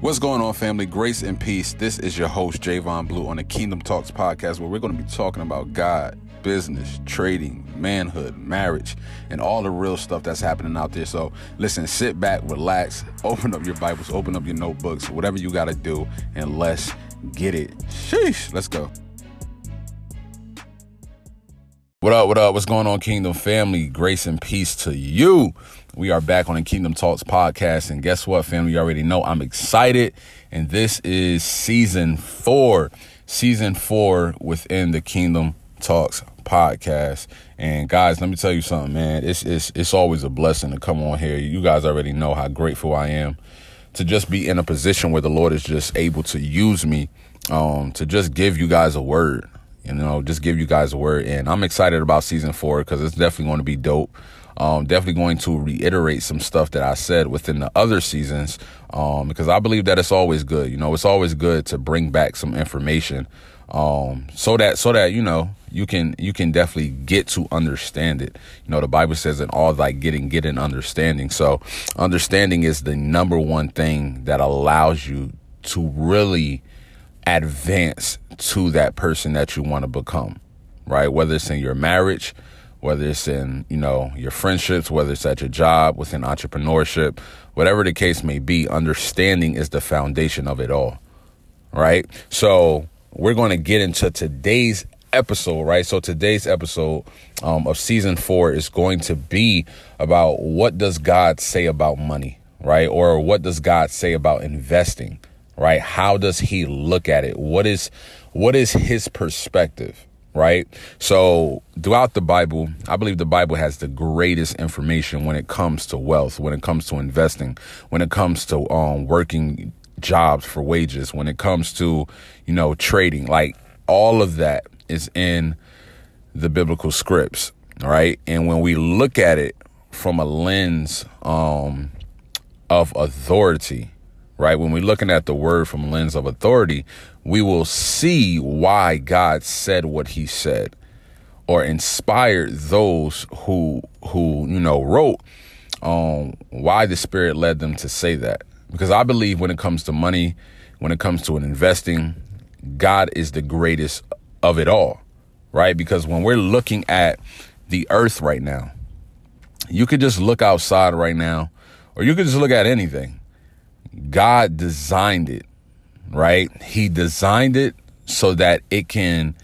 What's going on, family? Grace and peace. This is your host, Javon Blue, on the Kingdom Talks podcast, where we're going to be talking about God, business, trading, manhood, marriage, and all the real stuff that's happening out there. So, listen, sit back, relax, open up your Bibles, open up your notebooks, whatever you got to do, and let's get it. Sheesh, let's go. What up, what up? What's going on, Kingdom family? Grace and peace to you. We are back on the Kingdom Talks podcast. And guess what, family? You already know I'm excited. And this is season four, season four within the Kingdom Talks podcast. And guys, let me tell you something, man. It's, it's, it's always a blessing to come on here. You guys already know how grateful I am to just be in a position where the Lord is just able to use me um, to just give you guys a word you know, just give you guys a word. And I'm excited about season four because it's definitely going to be dope. Um, definitely going to reiterate some stuff that I said within the other seasons um, because I believe that it's always good. You know, it's always good to bring back some information um, so that so that you know you can you can definitely get to understand it. You know, the Bible says in all like getting get an understanding. So understanding is the number one thing that allows you to really advance to that person that you want to become, right? Whether it's in your marriage, whether it's in, you know, your friendships, whether it's at your job, within entrepreneurship, whatever the case may be, understanding is the foundation of it all, right? So we're going to get into today's episode, right? So today's episode um, of season four is going to be about what does God say about money, right? Or what does God say about investing? right? How does he look at it? What is what is his perspective? Right. So throughout the Bible, I believe the Bible has the greatest information when it comes to wealth, when it comes to investing, when it comes to um, working jobs for wages, when it comes to, you know, trading, like all of that is in the biblical scripts. Right. And when we look at it from a lens um, of authority, right? When we're looking at the word from lens of authority, we will see why God said what he said or inspired those who who, you know, wrote um why the spirit led them to say that. Because I believe when it comes to money, when it comes to an investing, God is the greatest of it all, right? Because when we're looking at the earth right now, you could just look outside right now, or you could just look at anything God designed it, right? He designed it so that it can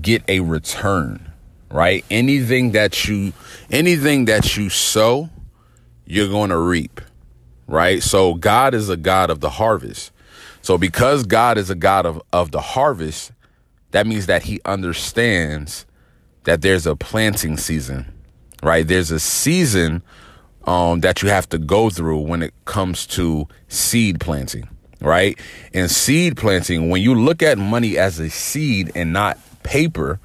get a return, right? Anything that you anything that you sow, you're going to reap, right? So God is a God of the harvest. So because God is a God of, of the harvest, that means that he understands that there's a planting season, right? There's a season um, that you have to go through when it comes to seed planting, right? And seed planting, when you look at money as a seed and not paper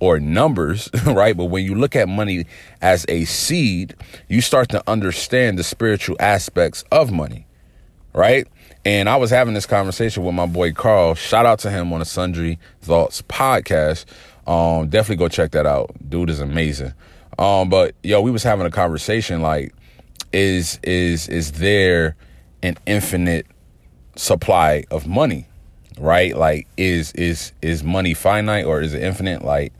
or numbers, right? But when you look at money as a seed, you start to understand the spiritual aspects of money, right? And I was having this conversation with my boy Carl. Shout out to him on the Sundry Thoughts podcast. Um, definitely go check that out. Dude is amazing. Um, but yo, we was having a conversation like, is is is there an infinite supply of money? Right? Like, is is is money finite or is it infinite? Like,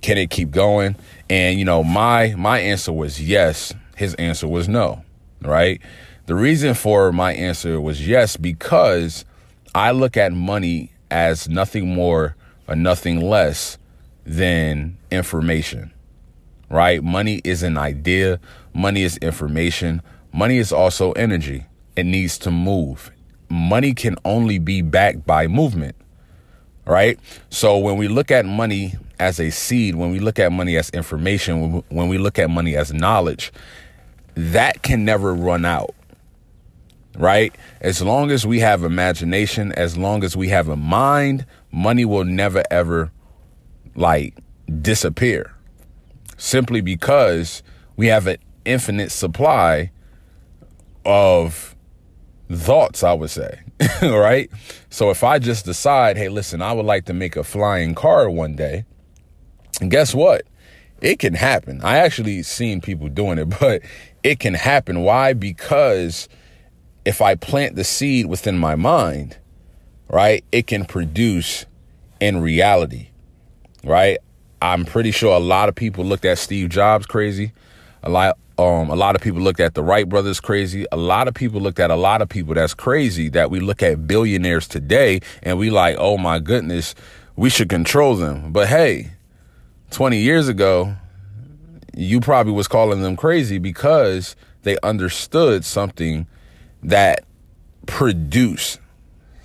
can it keep going? And you know, my my answer was yes. His answer was no. Right? The reason for my answer was yes because I look at money as nothing more or nothing less than information right? Money is an idea, money is information, money is also energy. It needs to move. Money can only be backed by movement, right? So when we look at money as a seed, when we look at money as information, when we look at money as knowledge, that can never run out. Right? As long as we have imagination, as long as we have a mind, money will never ever like disappear simply because we have an infinite supply of thoughts, I would say. right? So if I just decide, hey, listen, I would like to make a flying car one day, and guess what? It can happen. I actually seen people doing it, but it can happen. Why? Because if I plant the seed within my mind, right, it can produce in reality, right? I'm pretty sure a lot of people looked at Steve Jobs crazy. A lot, um, a lot of people looked at the Wright brothers crazy. A lot of people looked at a lot of people that's crazy that we look at billionaires today and we like, oh my goodness, we should control them. But hey, 20 years ago, you probably was calling them crazy because they understood something that produced.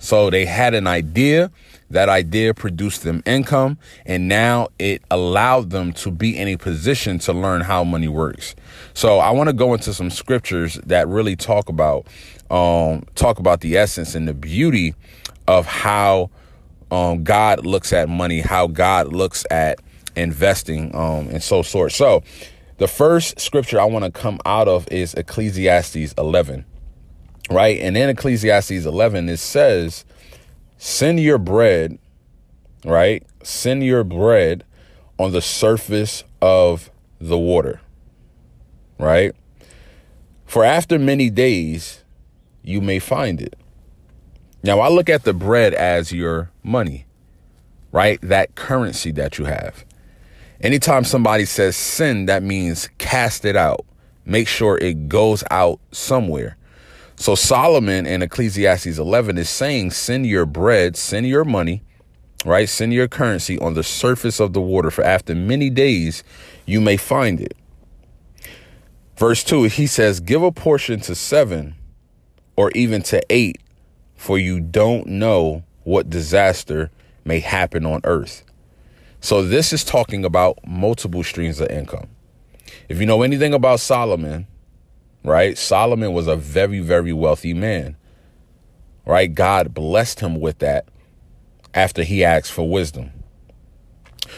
So they had an idea that idea produced them income, and now it allowed them to be in a position to learn how money works. So I want to go into some scriptures that really talk about um, talk about the essence and the beauty of how um, God looks at money, how God looks at investing, um, and so forth. So the first scripture I want to come out of is Ecclesiastes 11, right? And in Ecclesiastes 11, it says, Send your bread, right? Send your bread on the surface of the water, right? For after many days, you may find it. Now, I look at the bread as your money, right? That currency that you have. Anytime somebody says send, that means cast it out. Make sure it goes out somewhere. So Solomon in Ecclesiastes 11 is saying, send your bread, send your money, right? Send your currency on the surface of the water, for after many days you may find it. Verse 2, he says, Give a portion to seven or even to eight, for you don't know what disaster may happen on earth. So this is talking about multiple streams of income. If you know anything about Solomon, right? Solomon was a very, very wealthy man, right? God blessed him with that after he asked for wisdom.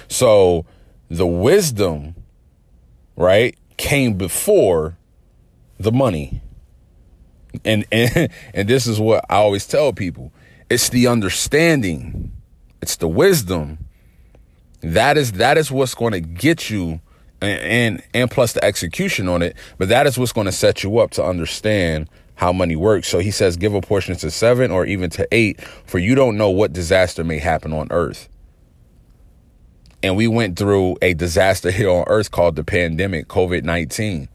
So the wisdom, right, came before the money. And, and and this is what I always tell people. It's the understanding. It's the wisdom. That is that is what's going to get you and, and plus the execution on it. But that is what's going to set you up to understand how money works. So he says, give a portion to seven or even to eight, for you don't know what disaster may happen on earth. And we went through a disaster here on earth called the pandemic, COVID 19,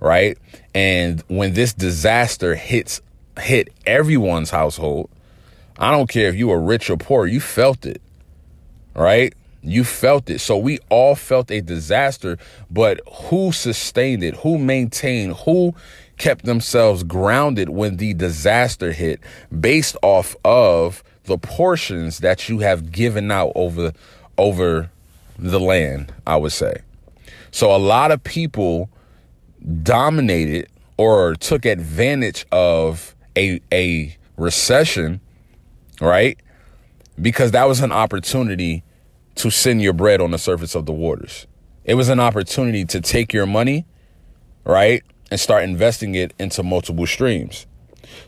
right? And when this disaster hits, hit everyone's household, I don't care if you were rich or poor, you felt it, right? You felt it. So we all felt a disaster, but who sustained it? Who maintained? Who kept themselves grounded when the disaster hit based off of the portions that you have given out over over the land, I would say. So a lot of people dominated or took advantage of a a recession, right? Because that was an opportunity to send your bread on the surface of the waters. It was an opportunity to take your money, right, and start investing it into multiple streams.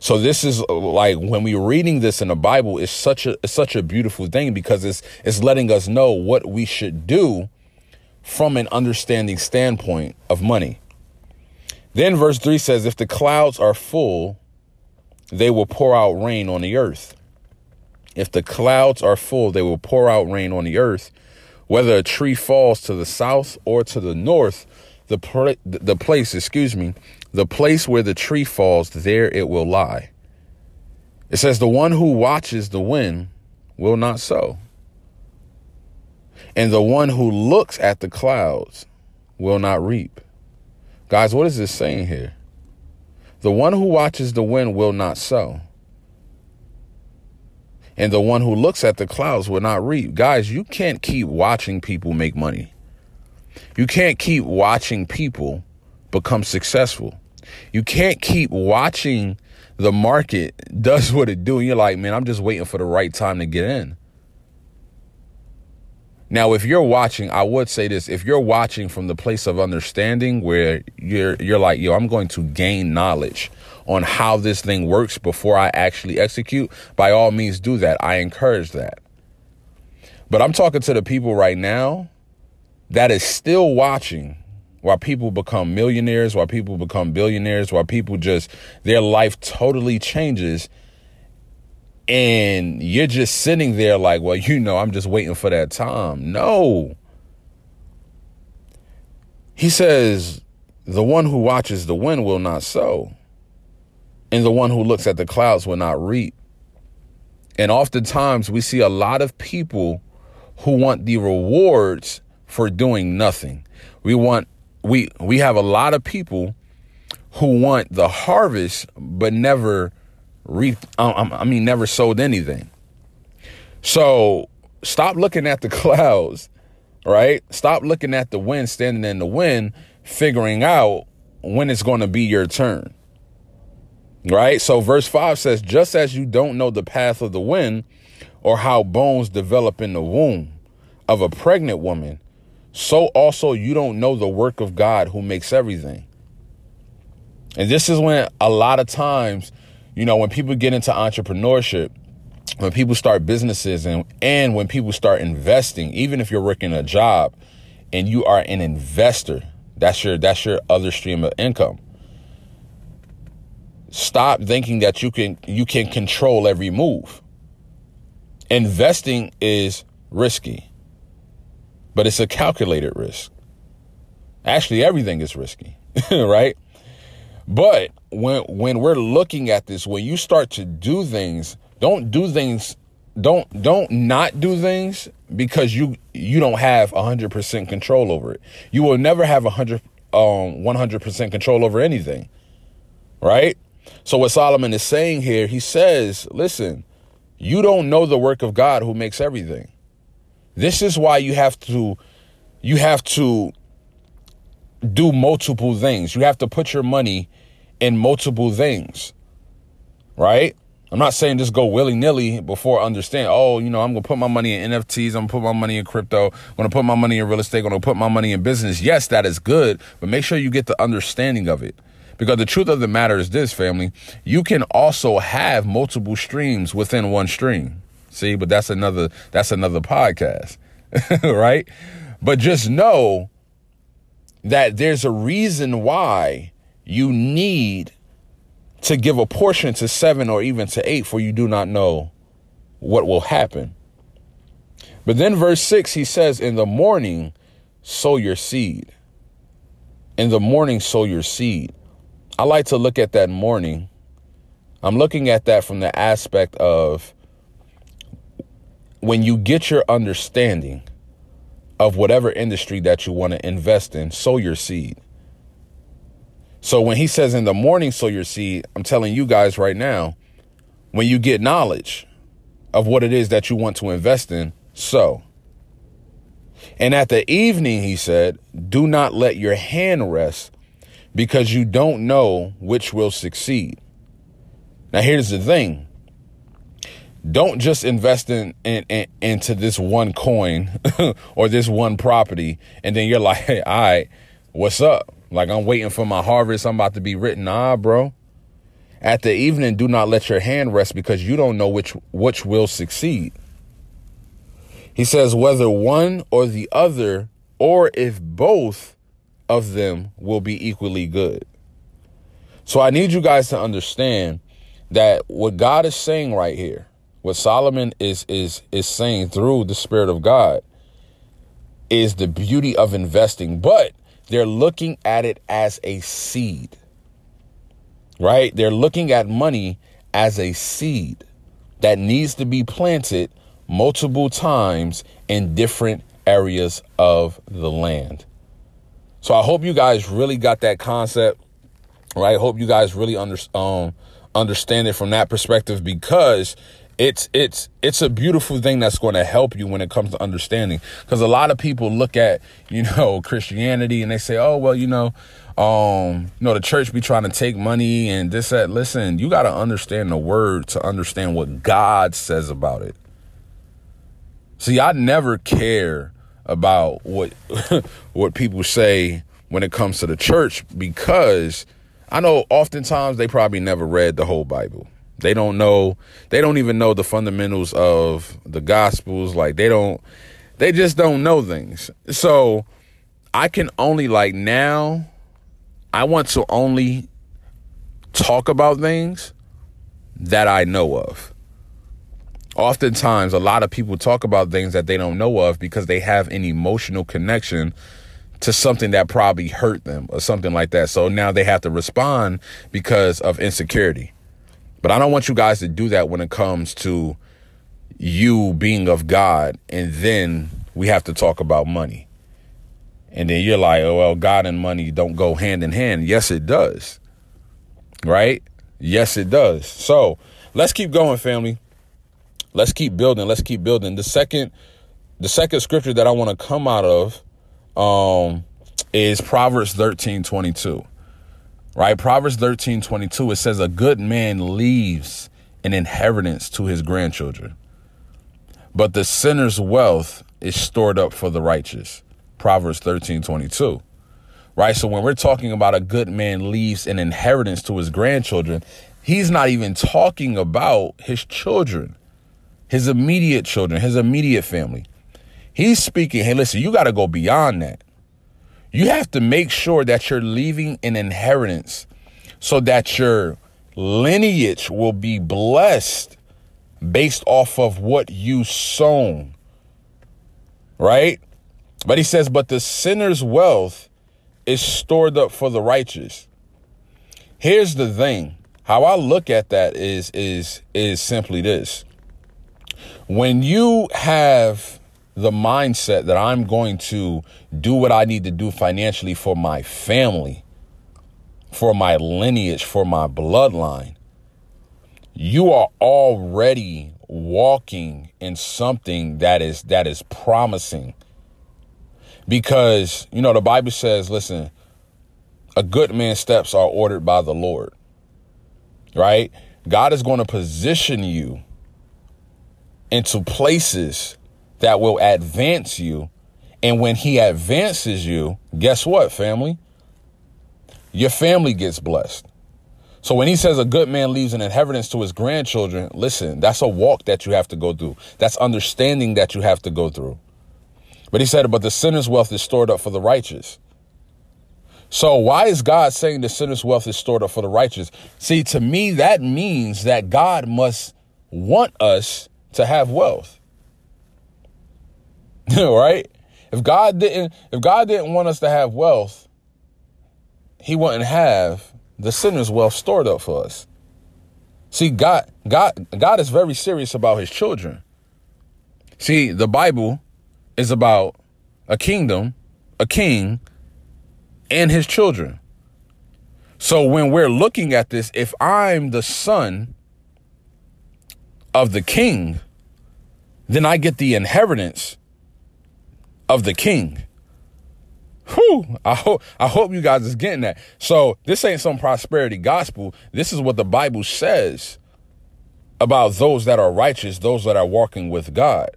So this is uh, like when we're reading this in the Bible, it's such a it's such a beautiful thing because it's it's letting us know what we should do from an understanding standpoint of money. Then verse 3 says, If the clouds are full, they will pour out rain on the earth. If the clouds are full, they will pour out rain on the earth. Whether a tree falls to the south or to the north, the, the place, excuse me, the place where the tree falls, there it will lie. It says, The one who watches the wind will not sow, and the one who looks at the clouds will not reap. Guys, what is this saying here? The one who watches the wind will not sow and the one who looks at the clouds will not reap. Guys, you can't keep watching people make money. You can't keep watching people become successful. You can't keep watching the market does what it do. And you're like, man, I'm just waiting for the right time to get in. Now, if you're watching, I would say this: if you're watching from the place of understanding, where you're you're like, yo, I'm going to gain knowledge on how this thing works before I actually execute, by all means do that. I encourage that. But I'm talking to the people right now that is still watching why people become millionaires, why people become billionaires, why people just, their life totally changes. And you're just sitting there like, well, you know, I'm just waiting for that time. No. He says, the one who watches the wind will not sow, and the one who looks at the clouds will not reap. And oftentimes we see a lot of people who want the rewards for doing nothing. We want we we have a lot of people who want the harvest but never reap um, um, I mean never sowed anything. So stop looking at the clouds, right? Stop looking at the wind standing in the wind, figuring out when it's going to be your turn. Right? So verse 5 says, just as you don't know the path of the wind or how bones develop in the womb of a pregnant woman, so also you don't know the work of God who makes everything. And this is when a lot of times, you know, when people get into entrepreneurship, when people start businesses and and when people start investing, even if you're working a job and you are an investor, that's your that's your other stream of income. Stop thinking that you can you can control every move. Investing is risky but it's a calculated risk. Actually, everything is risky, right? But when when we're looking at this, when you start to do things, don't do things, don't don't not do things because you you don't have 100% control over it. You will never have 100 um 100% control over anything. Right? So what Solomon is saying here, he says, listen, you don't know the work of God who makes everything. This is why you have to you have to do multiple things. You have to put your money in multiple things. Right? I'm not saying just go willy nilly before understand. Oh, you know, I'm gonna put my money in NFTs. I'm gonna put my money in crypto. I'm gonna put my money in real estate. I'm gonna put my money in business. Yes, that is good, but make sure you get the understanding of it. Because the truth of the matter is this, family, you can also have multiple streams within one stream. See, but that's another that's another podcast. right? But just know that there's a reason why you need to give a portion to 7 or even to 8 for you do not know what will happen. But then verse 6 he says in the morning sow your seed. In the morning sow your seed. I like to look at that morning. I'm looking at that from the aspect of when you get your understanding of whatever industry that you want to invest in, sow your seed. So when he says in the morning, sow your seed, I'm telling you guys right now, when you get knowledge of what it is that you want to invest in, sow. And at the evening, he said, do not let your hand rest because you don't know which will succeed. Now, here's the thing. Don't just invest in, in, in, into this one coin or this one property and then you're like hey all right what's up? Like i'm waiting for my harvest. I'm about to be written. Nah bro. At the evening do not let your hand rest because you don't know which which will succeed. He says whether one or the other or if both of them will be equally good so i need you guys to understand that what god is saying right here what Solomon is is is saying through the Spirit of God is the beauty of investing, but they're looking at it as a seed. Right? They're looking at money as a seed that needs to be planted multiple times in different areas of the land. So I hope you guys really got that concept, right? I hope you guys really under, um, understand it from that perspective because it's it's it's a beautiful thing that's going to help you when it comes to understanding. Because a lot of people look at you know christianity and they say oh well you know um you know the church be trying to take money and this that. Listen you got to understand the word to understand what god says about it. See i never care about what what people say when it comes to the church because i know oftentimes they probably never read the whole bible they don't know, they don't even know the fundamentals of the gospels. Like they don't, they just don't know things. So I can only like now I want to only talk about things that I know of. Oftentimes, a lot of people talk about things that they don't know of because they have an emotional connection to something that probably hurt them or something like that. So now they have to respond because of insecurity. But I don't want you guys to do that when it comes to you being of God and then we have to talk about money. And then you're like, oh, well, God and money don't go hand in hand. Yes, it does. Right? Yes, it does. So let's keep going, family. Let's keep building. Let's keep building. The second, the second scripture that I want to come out of um, is Proverbs 13 22. Right? Proverbs 13 22, it says, A good man leaves an inheritance to his grandchildren, but the sinner's wealth is stored up for the righteous. Proverbs 13 22. Right? So when we're talking about a good man leaves an inheritance to his grandchildren, he's not even talking about his children, his immediate children, his immediate family. He's speaking, hey, listen, you got to go beyond that. You have to make sure that you're leaving an inheritance so that your lineage will be blessed based off of what you sown. Right? But he says, but the sinner's wealth is stored up for the righteous. Here's the thing. How I look at that is is is simply this. When you have the mindset that I'm going to do what I need to do financially for my family, for my lineage, for my bloodline, you are already walking in something that is that is promising. Because, you know, the Bible says, listen, a good man's steps are ordered by the Lord. Right? God is going to position you into places that will advance you. And when he advances you, guess what, family? Your family gets blessed. So when he says a good man leaves an inheritance to his grandchildren, listen, that's a walk that you have to go through. That's understanding that you have to go through. But he said, but the sinner's wealth is stored up for the righteous. So why is God saying the sinner's wealth is stored up for the righteous? See, to me, that means that God must want us to have wealth. right? If God didn't if God didn't want us to have wealth, he wouldn't have the sinner's wealth stored up for us. See, God God God is very serious about his children. See, the Bible is about a kingdom, a king, and his children. So when we're looking at this, if I'm the son of the king, then I get the inheritance of the king. Whew, I hope I hope you guys is getting that. So this ain't some prosperity gospel. This is what the Bible says about those that are righteous, those that are walking with God.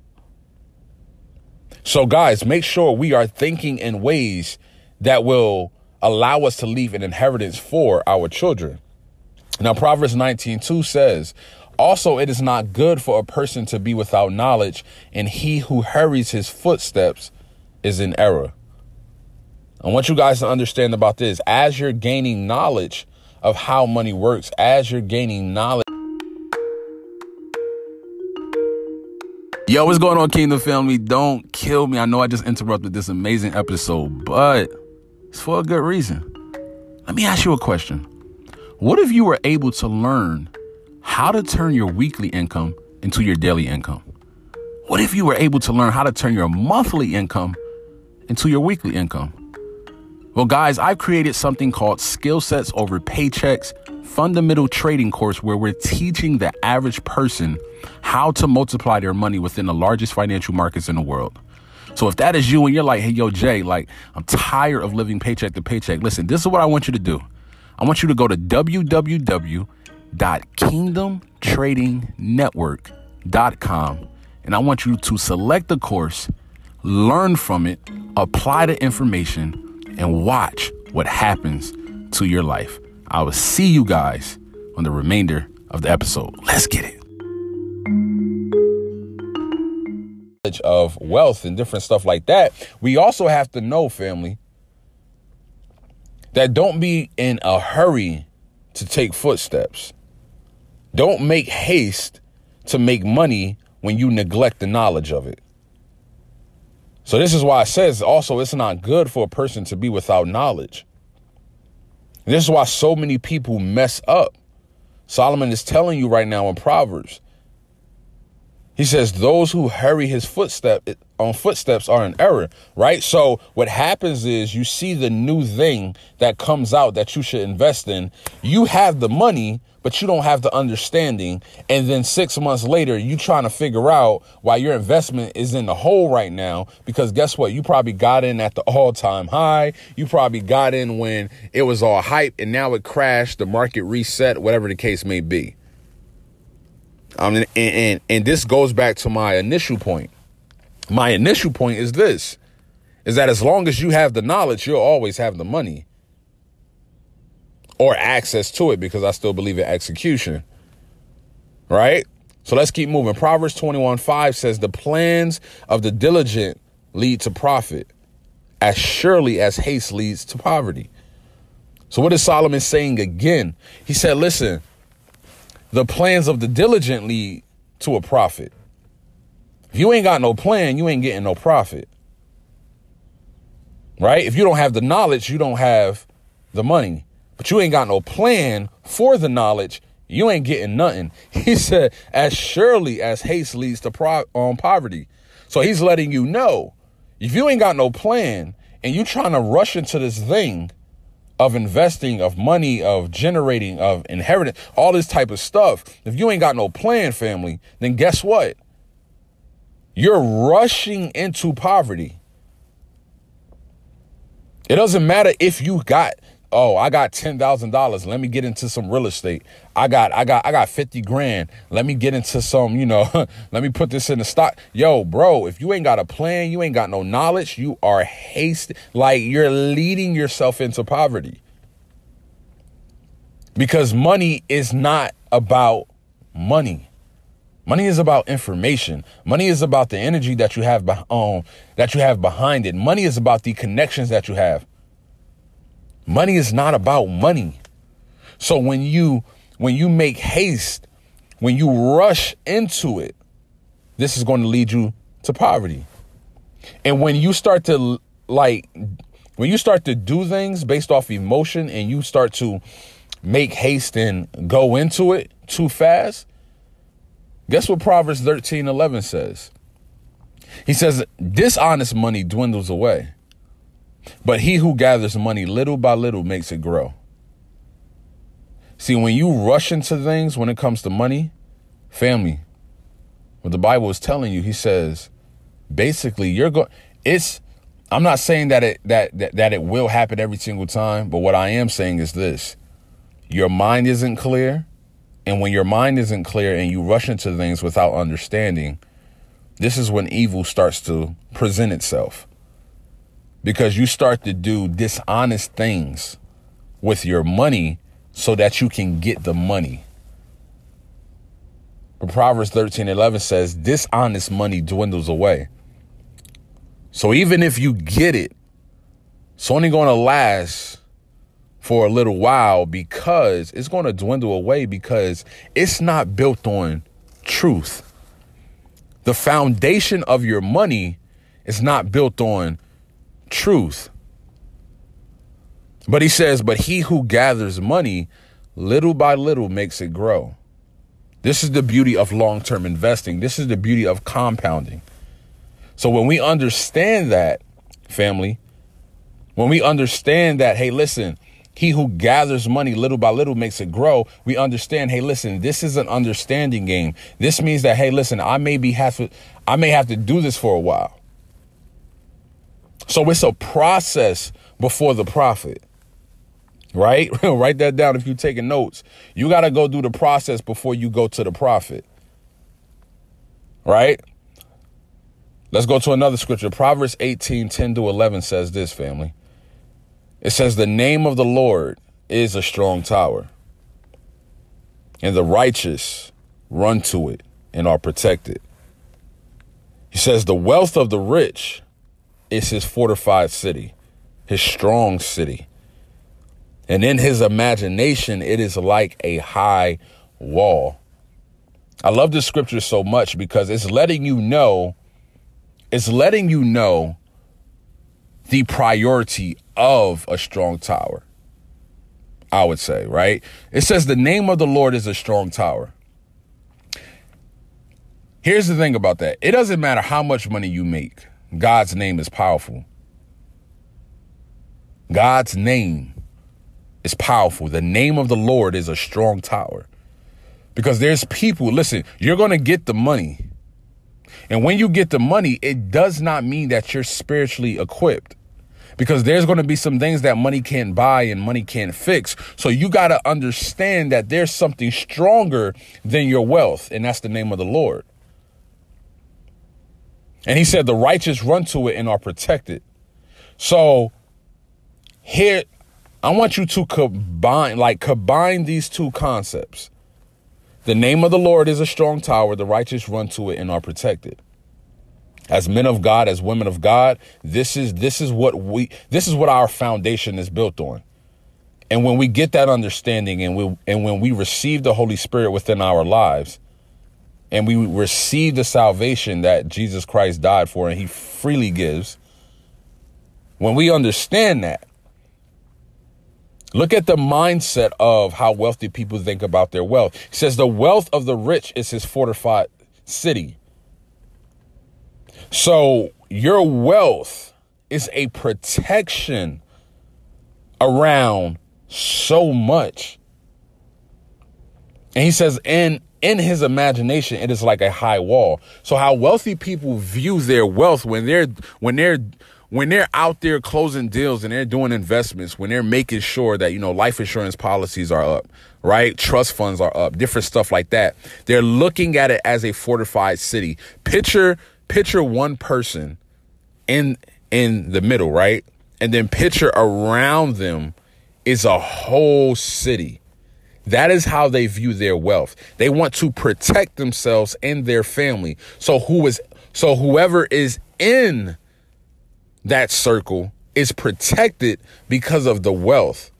So guys, make sure we are thinking in ways that will allow us to leave an inheritance for our children. Now Proverbs 19:2 says, also, it is not good for a person to be without knowledge, and he who hurries his footsteps is in error. I want you guys to understand about this. As you're gaining knowledge of how money works, as you're gaining knowledge. Yo, what's going on, Kingdom family? Don't kill me. I know I just interrupted this amazing episode, but it's for a good reason. Let me ask you a question. What if you were able to learn how to turn your weekly income into your daily income? What if you were able to learn how to turn your monthly income into your weekly income? Well, guys, I've created something called Skillsets Over Paychecks fundamental trading course where we're teaching the average person how to multiply their money within the largest financial markets in the world. So if that is you and you're like, hey, yo, Jay, like, I'm tired of living paycheck to paycheck, listen, this is what I want you to do. I want you to go to www.kingdomtradingnetwork.com and I want you to select the course learn from it, apply the information, and watch what happens to your life. I will see you guys on the remainder of the episode. Let's get it. Of wealth and different stuff like that. We also have to know, family, that don't be in a hurry to take footsteps. Don't make haste to make money when you neglect the knowledge of it. So this is why it says also it's not good for a person to be without knowledge. This is why so many people mess up. Solomon is telling you right now in Proverbs. He says those who hurry his footstep on footsteps are in error, right? So what happens is you see the new thing that comes out that you should invest in. You have the money, but you don't have the understanding. And then six months later, you trying to figure out why your investment is in the hole right now. Because guess what? You probably got in at the all time high. You probably got in when it was all hype and now it crashed, the market reset, whatever the case may be. Um, and, and, and this goes back to my initial point. My initial point is this is that as long as you have the knowledge, you'll always have the money or access to it because I still believe in execution. Right? So let's keep moving. Proverbs 21 5 says, The plans of the diligent lead to profit, as surely as haste leads to poverty. So, what is Solomon saying again? He said, Listen, the plans of the diligent lead to a profit. If you ain't got no plan, you ain't getting no profit. Right? If you don't have the knowledge, you don't have the money but you ain't got no plan for the knowledge, you ain't getting nothing. He said, as surely as haste leads to pro- um, poverty. So he's letting you know if you ain't got no plan and you trying to rush into this thing of investing, of money, of generating, of inheritance, all this type of stuff, if you ain't got no plan, family, then guess what? You're rushing into poverty. It doesn't matter if you got oh i got $10000 let me get into some real estate. I got i got i got 50 grand let me get into some you know let me put this in the stock. Yo bro if you ain't got a plan you ain't got no knowledge you are hasty like you're leading yourself into poverty. Because money is not about money. Money is about information. Money is about the energy that you have um, that you have behind it. Money is about the connections that you have Money is not about money. So when you when you make haste, when you rush into it, this is going to lead you to poverty. And when you start to like when you start to do things based off emotion and you start to make haste and go into it too fast, guess what Proverbs 13 11 says? He says, dishonest money dwindles away, but he who gathers money little by little makes it grow. See, when you rush into things when it comes to money, family, what the Bible is telling you, he says, basically, you're going, it's, I'm not saying that it, that, that, that it will happen every single time, but what I am saying is this your mind isn't clear. And when your mind isn't clear and you rush into things without understanding, this is when evil starts to present itself because you start to do dishonest things with your money so that you can get the money. But Proverbs 13 11 says, dishonest money dwindles away. So even if you get it, it's only going to last for a little while because it's going to dwindle away because it's not built on truth. The foundation of your money is not built on truth. But he says, but he who gathers money little by little makes it grow. This is the beauty of long term investing. This is the beauty of compounding. So when we understand that, family, when we understand that, hey, listen, he who gathers money little by little makes it grow. We understand, hey, listen, this is an understanding game. This means that, hey, listen, I may be have to, I may have to do this for a while. So it's a process before the profit. Right? Write that down if you're taking notes. You got to go through the process before you go to the profit. Right? Let's go to another scripture. Proverbs 18 10 to 11 says this, family. It says, The name of the Lord is a strong tower, and the righteous run to it and are protected. He says, The wealth of the rich is his fortified city, his strong city. And in his imagination, it is like a high wall. I love this scripture so much because it's letting you know, it's letting you know the priority of a strong tower. I would say, right? It says the name of the Lord is a strong tower. Here's the thing about that it doesn't matter how much money you make, God's name is powerful. God's name is powerful. The name of the Lord is a strong tower. Because there's people, listen, you're going to get the money. And when you get the money, it does not mean that you're spiritually equipped because there's going to be some things that money can't buy and money can't fix. So you got to understand that there's something stronger than your wealth, and that's the name of the Lord. And he said, the righteous run to it and are protected. So here, I want you to combine, like combine these two concepts. The name of the Lord is a strong tower. The righteous run to it and are protected as men of God, as women of God, this is this is what we this is what our foundation is built on. And when we get that understanding and we and when we receive the Holy Spirit within our lives and we receive the salvation that Jesus Christ died for and he freely gives, when we understand that, look at the mindset of how wealthy people think about their wealth. He says the wealth of the rich is his fortified city. So your wealth is a protection around so much. And he says, in in his imagination, it is like a high wall. So how wealthy people view their wealth when they're when they're when they're out there closing deals and they're doing investments, when they're making sure that, you know, life insurance policies are up, right? Trust funds are up, different stuff like that. They're looking at it as a fortified city. Picture picture one person in in the middle, right? And then picture around them is a whole city. That is how they view their wealth. They want to protect themselves and their family. So who is so whoever is in that circle is protected because of the wealth.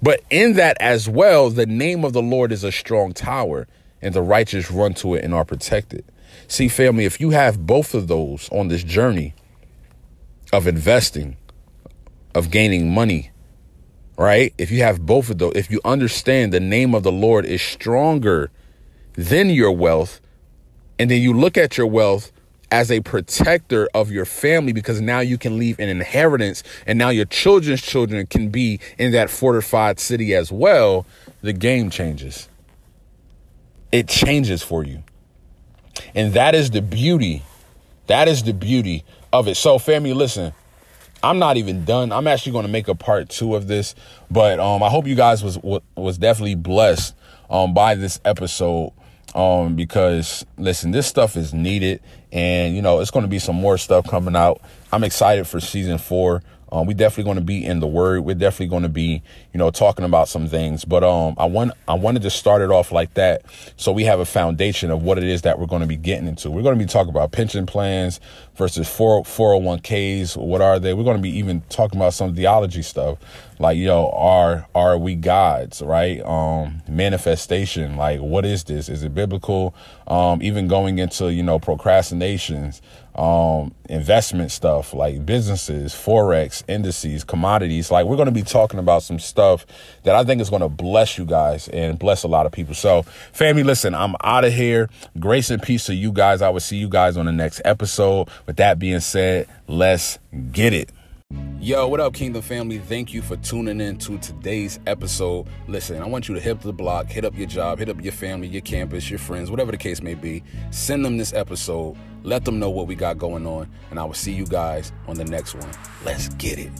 But in that as well, the name of the Lord is a strong tower, and the righteous run to it and are protected. See, family, if you have both of those on this journey of investing, of gaining money, right? If you have both of those, if you understand the name of the Lord is stronger than your wealth, and then you look at your wealth as a protector of your family because now you can leave an inheritance and now your children's children can be in that fortified city as well, the game changes. It changes for you. And that is the beauty. That is the beauty of it. So, family, listen. I'm not even done. I'm actually going to make a part two of this, but um, I hope you guys was was definitely blessed um, by this episode um, because listen, this stuff is needed, and you know it's going to be some more stuff coming out. I'm excited for season four. Um, we definitely going to be in the word. We're definitely going to be, you know, talking about some things. But um, I want I wanted to start it off like that, so we have a foundation of what it is that we're going to be getting into. We're going to be talking about pension plans versus 4, 401ks. What are they? We're going to be even talking about some theology stuff, like know, are are we gods? Right? Um, manifestation. Like, what is this? Is it biblical? Um, even going into you know procrastinations um, investment stuff like businesses, forex, indices, commodities. Like we're going to be talking about some stuff that I think is going to bless you guys and bless a lot of people. So, family, listen, I'm out of here. Grace and peace to you guys. I will see you guys on the next episode. With that being said, let's get it. Yo, what up, Kingdom family? Thank you for tuning in to today's episode. Listen, I want you to hit the block, hit up your job, hit up your family, your campus, your friends, whatever the case may be. Send them this episode. Let them know what we got going on. And I will see you guys on the next one. Let's get it.